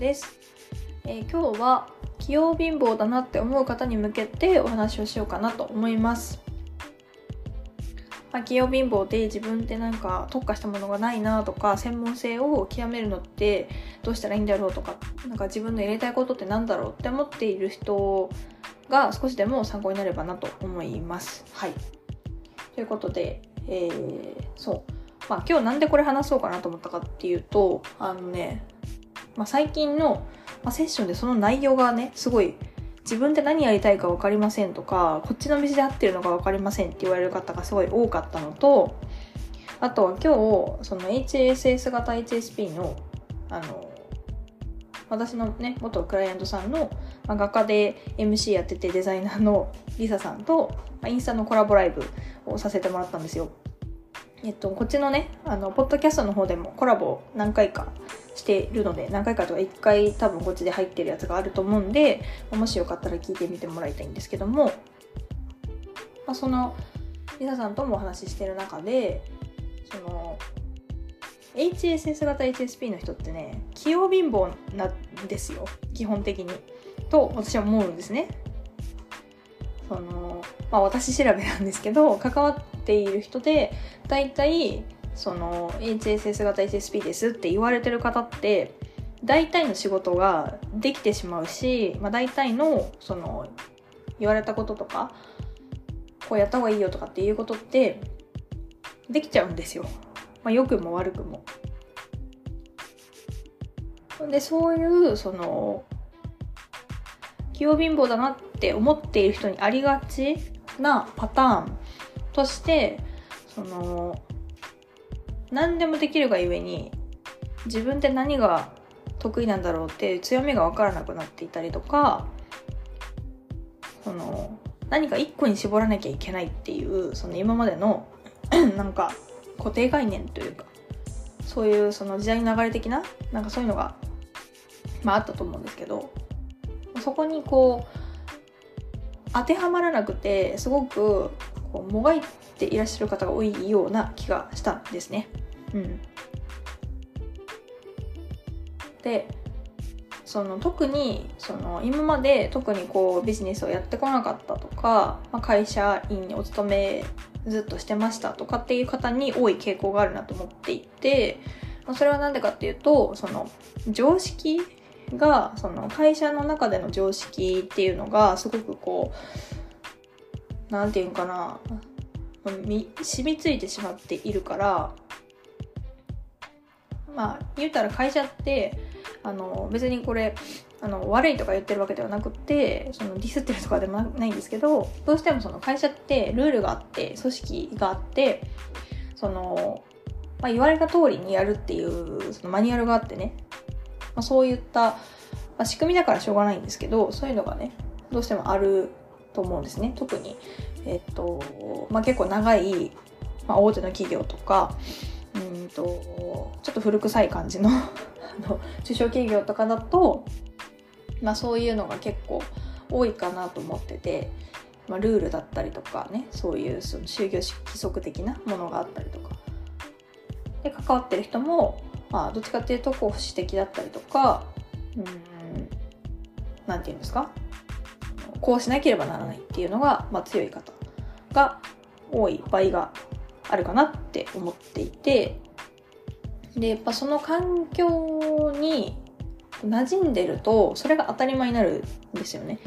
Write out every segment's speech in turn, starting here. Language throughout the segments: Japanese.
です、えー、今日は器用貧乏だなって思う方に向けてお話をしようかなと思いますまあ、器用貧乏で自分ってなんか特化したものがないなとか専門性を極めるのってどうしたらいいんだろうとかなんか自分のやりたいことってなんだろうって思っている人が少しでも参考になればなと思います。はい。ということで、えー、そう。まあ今日なんでこれ話そうかなと思ったかっていうと、あのね、まあ、最近の、まあ、セッションでその内容がね、すごい自分で何やりたいか分かりませんとか、こっちの道で合ってるのか分かりませんって言われる方がすごい多かったのと、あとは今日、その HSS 型 HSP の、あの、私のね、元クライアントさんの、まあ、画家で MC やっててデザイナーのリサさんと、まあ、インスタのコラボライブをさせてもらったんですよ。えっと、こっちのね、あの、ポッドキャストの方でもコラボを何回かしているので、何回かとか1回多分こっちで入ってるやつがあると思うんで、もしよかったら聞いてみてもらいたいんですけども、まあ、その、リサさんともお話ししてる中で、その、HSS 型 HSP の人ってね、器用貧乏なんですよ、基本的に。と私は思うんですね。その、まあ私調べなんですけど、関わっている人で、大体、その、HSS 型 HSP ですって言われてる方って、大体の仕事ができてしまうし、まあ大体の、その、言われたこととか、こうやった方がいいよとかっていうことって、できちゃうんですよ。まあ、良くも悪くも。で、そういう、その、器用貧乏だなって思っている人にありがちなパターンとして、その、何でもできるがゆえに、自分って何が得意なんだろうって強みが分からなくなっていたりとか、その、何か一個に絞らなきゃいけないっていう、その今までの なんか固定概念というかそういうその時代の流れ的ななんかそういうのが、まあ、あったと思うんですけどそこにこう当てはまらなくてすごくこうもがいていらっしゃる方が多いような気がしたんですね。うん、でその特にその今まで特にこうビジネスをやってこなかったとか、まあ、会社員にお勤めずっとしてましたとかっていう方に多い傾向があるなと思っていて、まあ、それは何でかっていうとその常識がその会社の中での常識っていうのがすごくこう何て言うかな染みついてしまっているからまあ言うたら会社ってあの別にこれあの悪いとか言ってるわけではなくてそのディスってるとかでもないんですけどどうしてもその会社ってルールがあって組織があってその、まあ、言われた通りにやるっていうそのマニュアルがあってね、まあ、そういった、まあ、仕組みだからしょうがないんですけどそういうのがねどうしてもあると思うんですね。特に、えっとまあ、結構長い、まあ、大手の企業とかうんとちょっと古臭い感じの 中小企業とかだとまあ、そういうのが結構多いかなと思ってて、まあ、ルールだったりとかねそういうその就業規則的なものがあったりとか。で関わってる人も、まあ、どっちかっていうとこう保守的だったりとかうん何て言うんですか？こうしなければならないっていうのが、まあ、強い方が多い場合があるかなって思っていてでやっぱその環境に馴染んでるとそれが当たり前になるんですよね。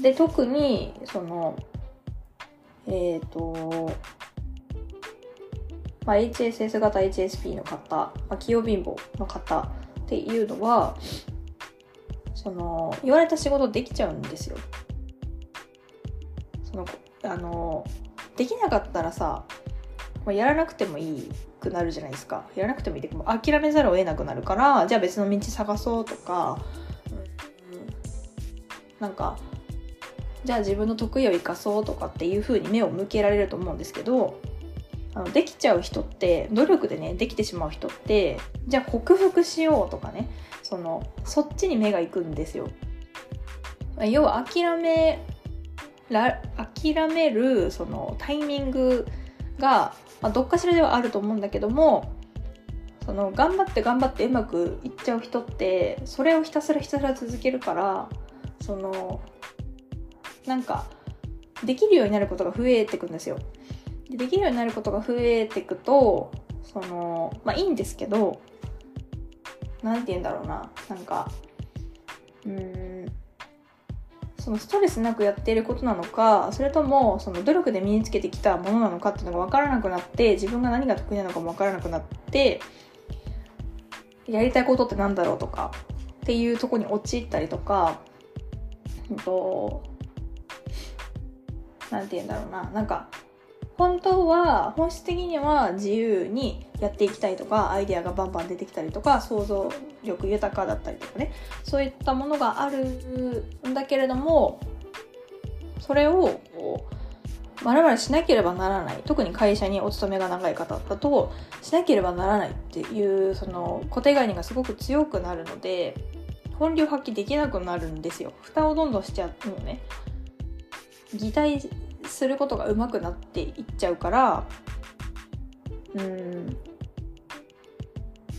で特にそのえっ、ー、と、まあ、HSS 型 HSP の方、まあ、器用貧乏の方っていうのはその言われた仕事できちゃうんですよ。そのあのできなかったらさ、まあ、やらなくてもいいくなるじゃないですかやらなくてもいいでも諦めざるを得なくなるからじゃあ別の道探そうとか、うん、なんかじゃあ自分の得意を生かそうとかっていう風に目を向けられると思うんですけどあのできちゃう人って努力でねできてしまう人ってじゃあ克服しようとかねそのそっちに目が行くんですよ。要は諦めら諦めるそのタイミングがまあ、どっかしらではあると思うんだけどもその頑張って頑張ってうまくいっちゃう人ってそれをひたすらひたすら続けるからそのなんかできるようになることが増えてくんですよ。でできるようになることが増えていくとそのまあいいんですけど何て言うんだろうななんかうんそのストレスなくやっていることなのかそれともその努力で身につけてきたものなのかっていうのが分からなくなって自分が何が得意なのかも分からなくなってやりたいことって何だろうとかっていうとこに陥ったりとか、うんと、なんて言うんだろうな、なんか、本当は、本質的には自由にやっていきたいとか、アイデアがバンバン出てきたりとか、想像力豊かだったりとかね、そういったものがあるんだけれども、それをこうまるまるしなければならない。特に会社にお勤めが長い方だとしなければならないっていうその固定概念がすごく強くなるので本領発揮できなくなるんですよ。蓋をどんどんしちゃうのね。擬態することが上手くなっていっちゃうからうん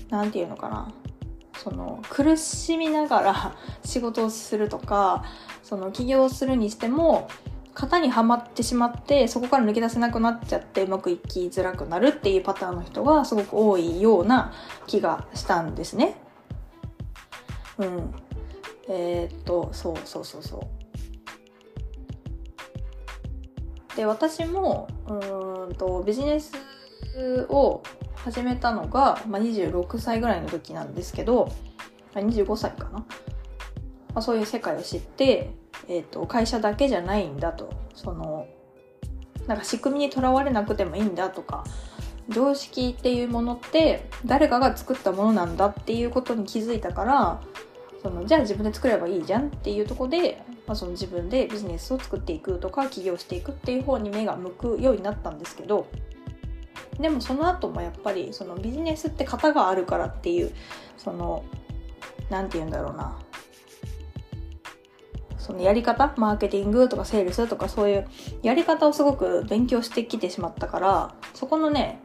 何て言うのかなその苦しみながら 仕事をするとかその起業するにしても型にはまってしまってそこから抜け出せなくなっちゃってうまくいきづらくなるっていうパターンの人がすごく多いような気がしたんですね。うん。えー、っとそうそうそうそう。で私もうんとビジネスを始めたのが、まあ、26歳ぐらいの時なんですけど25歳かな、まあ、そういう世界を知ってえーと、会社だけじゃないんだと。そのなんか仕組みにとらわれなくてもいいんだとか常識っていうものって誰かが作ったものなんだっていうことに気づいたからそのじゃあ自分で作ればいいじゃんっていうとこで、まあ、その自分でビジネスを作っていくとか起業していくっていう方に目が向くようになったんですけどでもその後もやっぱりそのビジネスって型があるからっていうその何て言うんだろうな。そのやり方？マーケティングとかセールスとかそういうやり方をすごく勉強してきてしまったからそこのね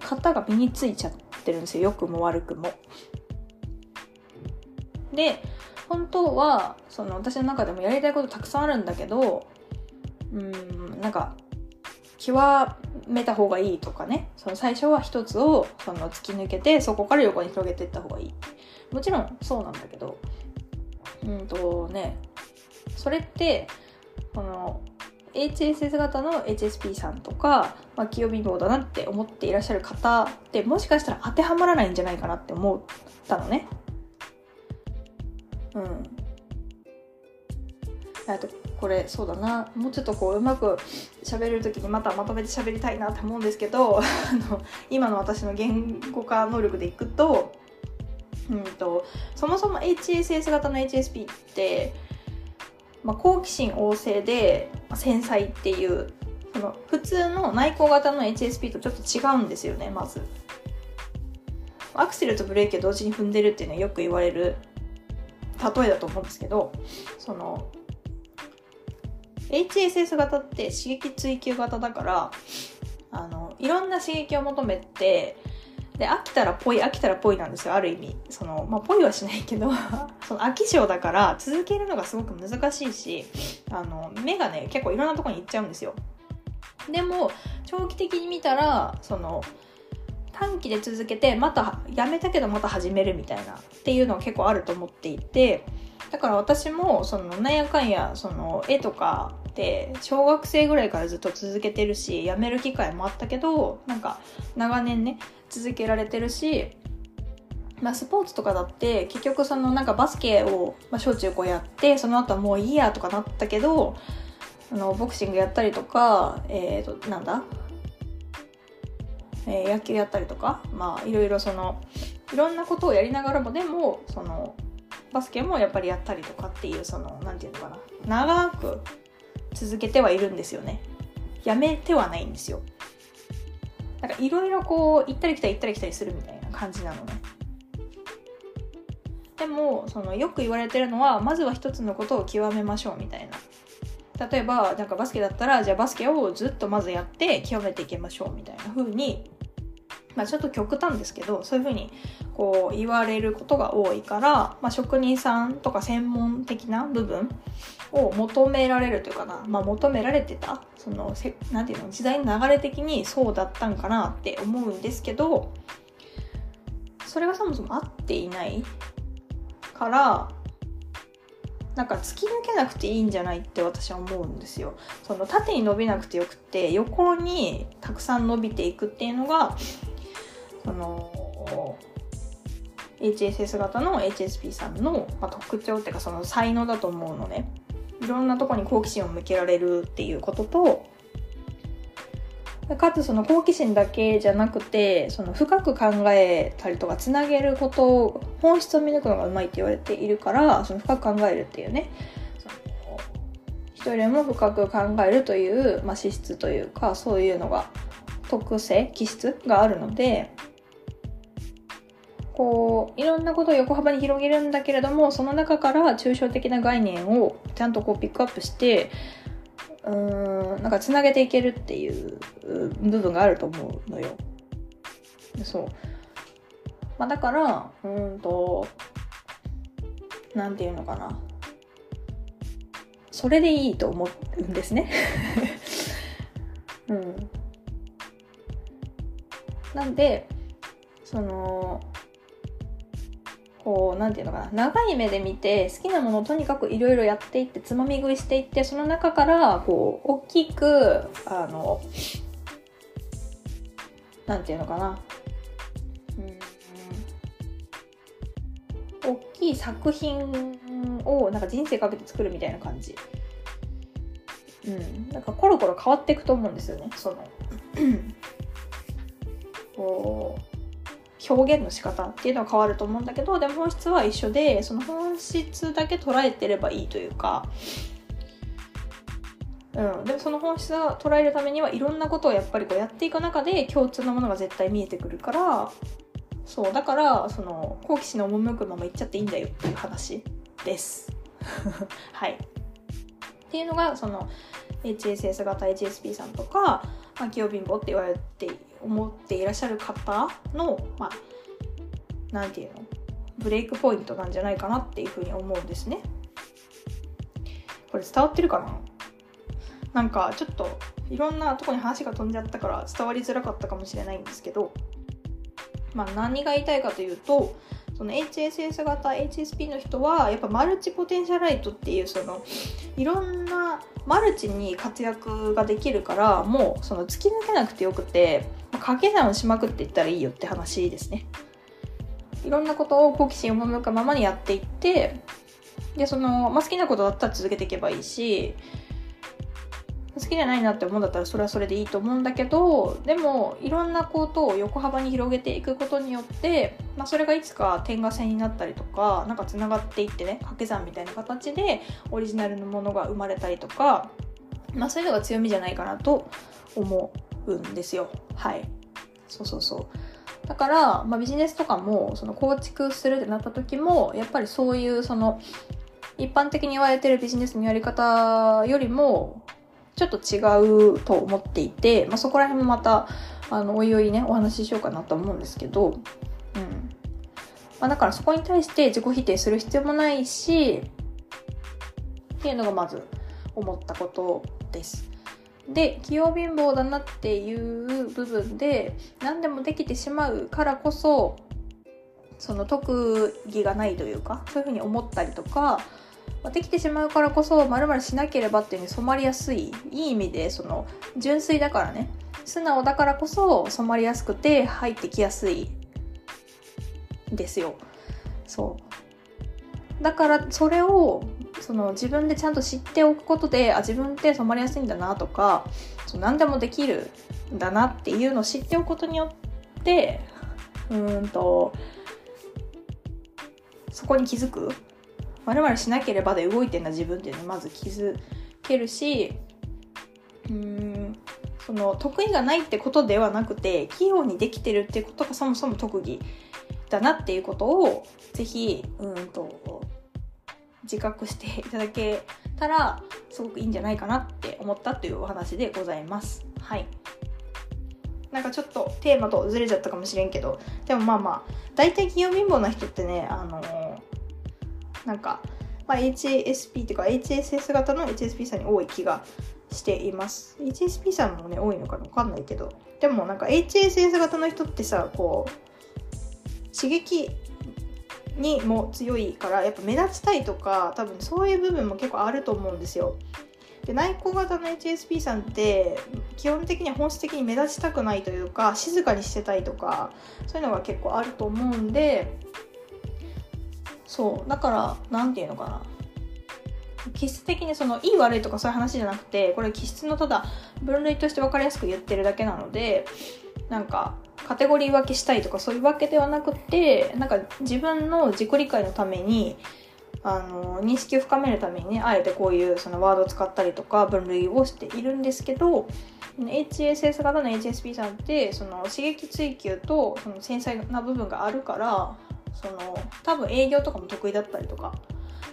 型が身についちゃってるんですよ。良くも悪くも。で本当はその私の中でもやりたいことたくさんあるんだけどうんなんか極めた方がいいとかねその最初は一つをその突き抜けてそこから横に広げていった方がいいもちろんそうなんだけどうんとねそれってこの HSS 型の HSP さんとか、まあ、清貧乏だなって思っていらっしゃる方ってもしかしたら当てはまらないんじゃないかなって思ったのね。うん。あとこれそうだなもうちょっとこううまく喋れる時にまたまとめて喋りたいなって思うんですけど 今の私の言語化能力でいくと,、うんとそもそも HSS 型の HSP ってまあ、好奇心旺盛で繊細っていうその普通の内向型の HSP とちょっと違うんですよねまずアクセルとブレーキを同時に踏んでるっていうのはよく言われる例えだと思うんですけどその HSS 型って刺激追求型だからあのいろんな刺激を求めてで飽きたらぽい飽きたらぽいなんですよある意味。そのまあぽいはしないけど その飽き性だから続けるのがすごく難しいしあの目がね結構いろんなとこに行っちゃうんですよ。でも長期的に見たらその短期で続けてまたやめたけどまた始めるみたいなっていうのは結構あると思っていてだから私もそのなんやかんやその絵とかって小学生ぐらいからずっと続けてるしやめる機会もあったけどなんか長年ね続けられてるし、まあ、スポーツとかだって結局そのなんかバスケを、まあ、小中高やってその後はもういいやとかなったけどあのボクシングやったりとかえっ、ー、となんだ、えー、野球やったりとかまあいろいろそのいろんなことをやりながらもでもそのバスケもやっぱりやったりとかっていうその何て言うのかな長く続けてはいるんですよね。やめてはないんですよ。なんかいろいろこう行ったり来たり行ったり来たりするみたいな感じなのね。でもそのよく言われてるのはまずは一つのことを極めましょうみたいな。例えばなんかバスケだったらじゃあバスケをずっとまずやって極めていきましょうみたいな風にまあ、ちょっと極端ですけどそういうふうにこう言われることが多いから、まあ、職人さんとか専門的な部分を求められるというかな、まあ、求められてたそのせなんていうの時代の流れ的にそうだったんかなって思うんですけどそれがそもそも合っていないからなんか突き抜けなくていいんじゃないって私は思うんですよ。その縦に伸びなくてよくて横にたくさん伸びていくっていうのがその HSS 型の HSP さんの、まあ、特徴っていうかその才能だと思うのね。いろんなとこに好奇心を向けられるっていうこととかつその好奇心だけじゃなくてその深く考えたりとかつなげることを本質を見抜くのがうまいって言われているからその深く考えるっていうねその人よりも深く考えるという、まあ、資質というかそういうのが特性気質があるのでこういろんなことを横幅に広げるんだけれどもその中から抽象的な概念をちゃんとこうピックアップしてうーんなんかつなげていけるっていう部分があると思うのよ。そう。まあ、だからうんとなんていうのかなそれでいいと思うんですね。うん。なんでそのこう何て言うのかな。長い目で見て好きなものをとにかくいろいろやっていってつまみ食いしていってその中からこう大きくあの何て言うのかな。大きい作品をなんか人生かけて作るみたいな感じ。うん、なんかコロコロ変わっていくと思うんですよね。その こう表現の仕方っていうのは変わると思うんだけどでも本質は一緒でその本質だけ捉えてればいいというか、うん、でもその本質を捉えるためにはいろんなことをやっぱりこうやっていく中で共通のものが絶対見えてくるから。そう。だからその好奇心の赴くままいっちゃっていいんだよっていう話です。はい。っていうのがその HSS 型 HSP さんとか、まあ、器用貧乏って言われて思っていらっしゃる方のまあ何て言うの？ブレイクポイントなんじゃないかなっていうふうに思うんですね。これ伝わってるかな？なんかちょっといろんなとこに話が飛んじゃったから伝わりづらかったかもしれないんですけど、まあ、何が言いたいかというとその HSS 型 HSP の人はやっぱマルチポテンシャライトっていうそのいろんなマルチに活躍ができるからもうその突き抜けなくてよくて掛け算をしまくっていったらいいよって話ですね。いろんなことを好奇心を赴くままにやっていってでその、まあ、好きなことだったら続けていけばいいし好きじゃないなって思うんだったらそれはそれでいいと思うんだけどでもいろんなことを横幅に広げていくことによって、まあ、それがいつか点が線になったりとかなんかつながっていってね掛け算みたいな形でオリジナルのものが生まれたりとか、まあ、そういうのが強みじゃないかなと思うんですよ。はい。そうそうそう。だから、まあ、ビジネスとかもその構築するってなった時もやっぱりそういうその一般的に言われてるビジネスのやり方よりもちょっと違うと思っていて、まあ、そこら辺もまたあのおいおいねお話ししようかなと思うんですけど、うんまあ、だからそこに対して自己否定する必要もないしっていうのがまず思ったことです。で器用貧乏だなっていう部分で何でもできてしまうからこそその特技がないというかそういうふうに思ったりとかできてしまうからこそまるしなければっていうに染まりやすいいい意味でその純粋だからね。素直だからこそ染まりやすくて入ってきやすい。ですよ。そう。だからそれをその自分でちゃんと知っておくことであ自分って染まりやすいんだなとかそう何でもできるんだなっていうのを知っておくことによってうんとそこに気づく。まるしなければで動いてんだ自分っていうのにまず気づけるしうんその得意がないってことではなくて器用にできてるっていうことがそもそも特技だなっていうことをぜひうんと自覚していただけたらすごくいいんじゃないかなって思ったというお話でございます。はい。なんかちょっとテーマとずれちゃったかもしれんけどでもまあまあ大体企業貧乏な人ってねあのなんか、まあ、HSP っていうか HSS 型の HSP さんに多い気がしています。HSP さんもね多いのかな分かんないけど。でもなんか HSS 型の人ってさこう刺激にも強いからやっぱ目立ちたいとか多分そういう部分も結構あると思うんですよ。で内向型の HSP さんって基本的には本質的に目立ちたくないというか静かにしてたいとかそういうのが結構あると思うんでそうだから何て言うのかな。気質的にそのいい悪いとかそういう話じゃなくてこれ気質のただ分類として分かりやすく言ってるだけなのでなんかカテゴリー分けしたいとかそういうわけではなくてなんか自分の自己理解のためにあの認識を深めるためにねあえてこういうそのワードを使ったりとか分類をしているんですけど HSS 型の HSP さんってその刺激追求とその繊細な部分があるからその多分営業とかも得意だったりとか、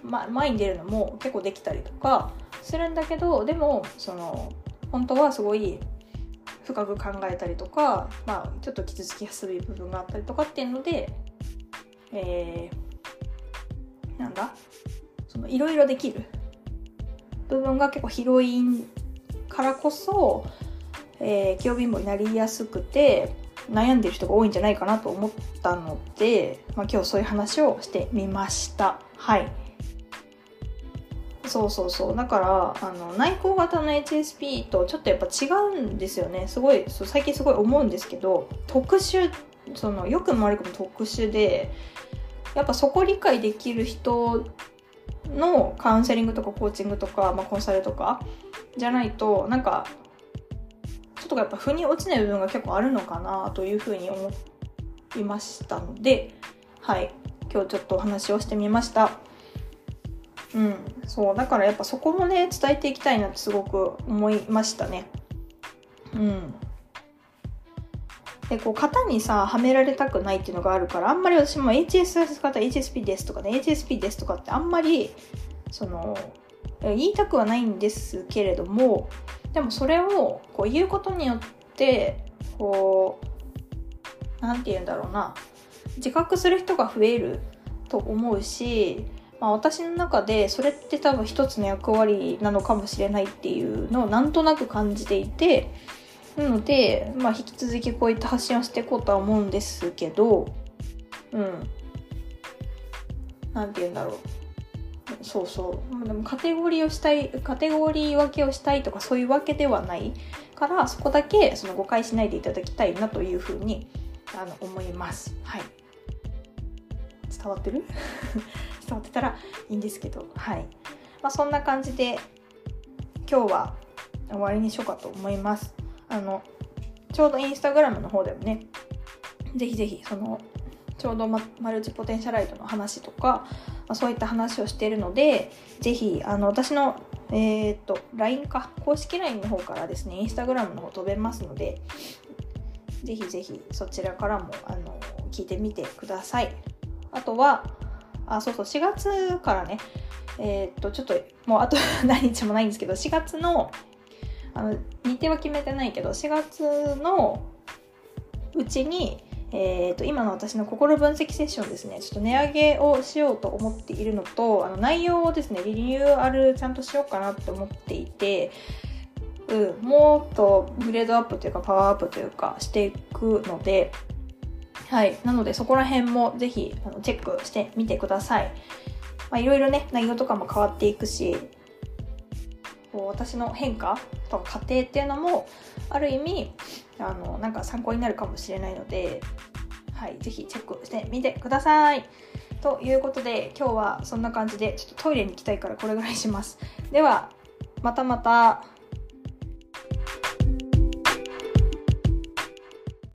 ま、前に出るのも結構できたりとかするんだけどでもその本当はすごい深く考えたりとか、まあ、ちょっと傷つきやすい部分があったりとかっていうので、えー、なんだ？そのいろいろできる部分が結構広いからこそ、えー、清貧乏になりやすくて悩んでる人が多いんじゃないかなと思ったので、まあ、今日そういう話をしてみました。はい。そうそうそう。だからあの内向型の HSP とちょっとやっぱ違うんですよね。すごいそう最近すごい思うんですけど特殊その良くも悪くも特殊でやっぱそこ理解できる人のカウンセリングとかコーチングとか、まあ、コンサルとかじゃないとなんかちょっとやっぱ腑に落ちない部分が結構あるのかなというふうに思いましたのではい。今日ちょっとお話をしてみました。うん。そう。だからやっぱそこもね伝えていきたいなってすごく思いましたね。うん。でこう型にさはめられたくないっていうのがあるからあんまり私も HSS 型 HSP ですとかね HSP ですとかってあんまりその言いたくはないんですけれどもでもそれをこう言うことによってこう何て言うんだろうな。自覚する人が増えると思うし、まあ、私の中でそれって多分一つの役割なのかもしれないっていうのをなんとなく感じていてなので、まあ、引き続きこういった発信をしていこうとは思うんですけどうん。何て言うんだろう。そうそう。でもカテゴリーをしたいカテゴリー分けをしたいとかそういうわけではないからそこだけその誤解しないでいただきたいなというふうにあの思います。はい。伝わってる？伝わってたらいいんですけど。はい。まあそんな感じで今日は終わりにしようかと思います。あのちょうどインスタグラムの方でもねぜひぜひそのちょうどマルチポテンシャライトの話とかま、そういった話をしているのでぜひあの私のえー、っと LINE か公式 LINE の方からですね Instagram の方飛べますのでぜひぜひそちらからもあの聞いてみてください。あとはあそうそう4月からねえー、っとちょっともうあと 何日もないんですけど4月のあの日程は決めてないけど4月のうちにえーと、今の私の心分析セッションですね。ちょっと値上げをしようと思っているのとあの内容をですねリニューアルちゃんとしようかなって思っていて、うん、もっとグレードアップというかパワーアップというかしていくのではい。なのでそこら辺もぜひあのチェックしてみてください。いろいろね内容とかも変わっていくしこう私の変化とか過程っていうのもある意味あのなんか参考になるかもしれないので、はい、ぜひチェックしてみてください。ということで今日はそんな感じでちょっとトイレに行きたいからこれぐらいします。ではまたまた。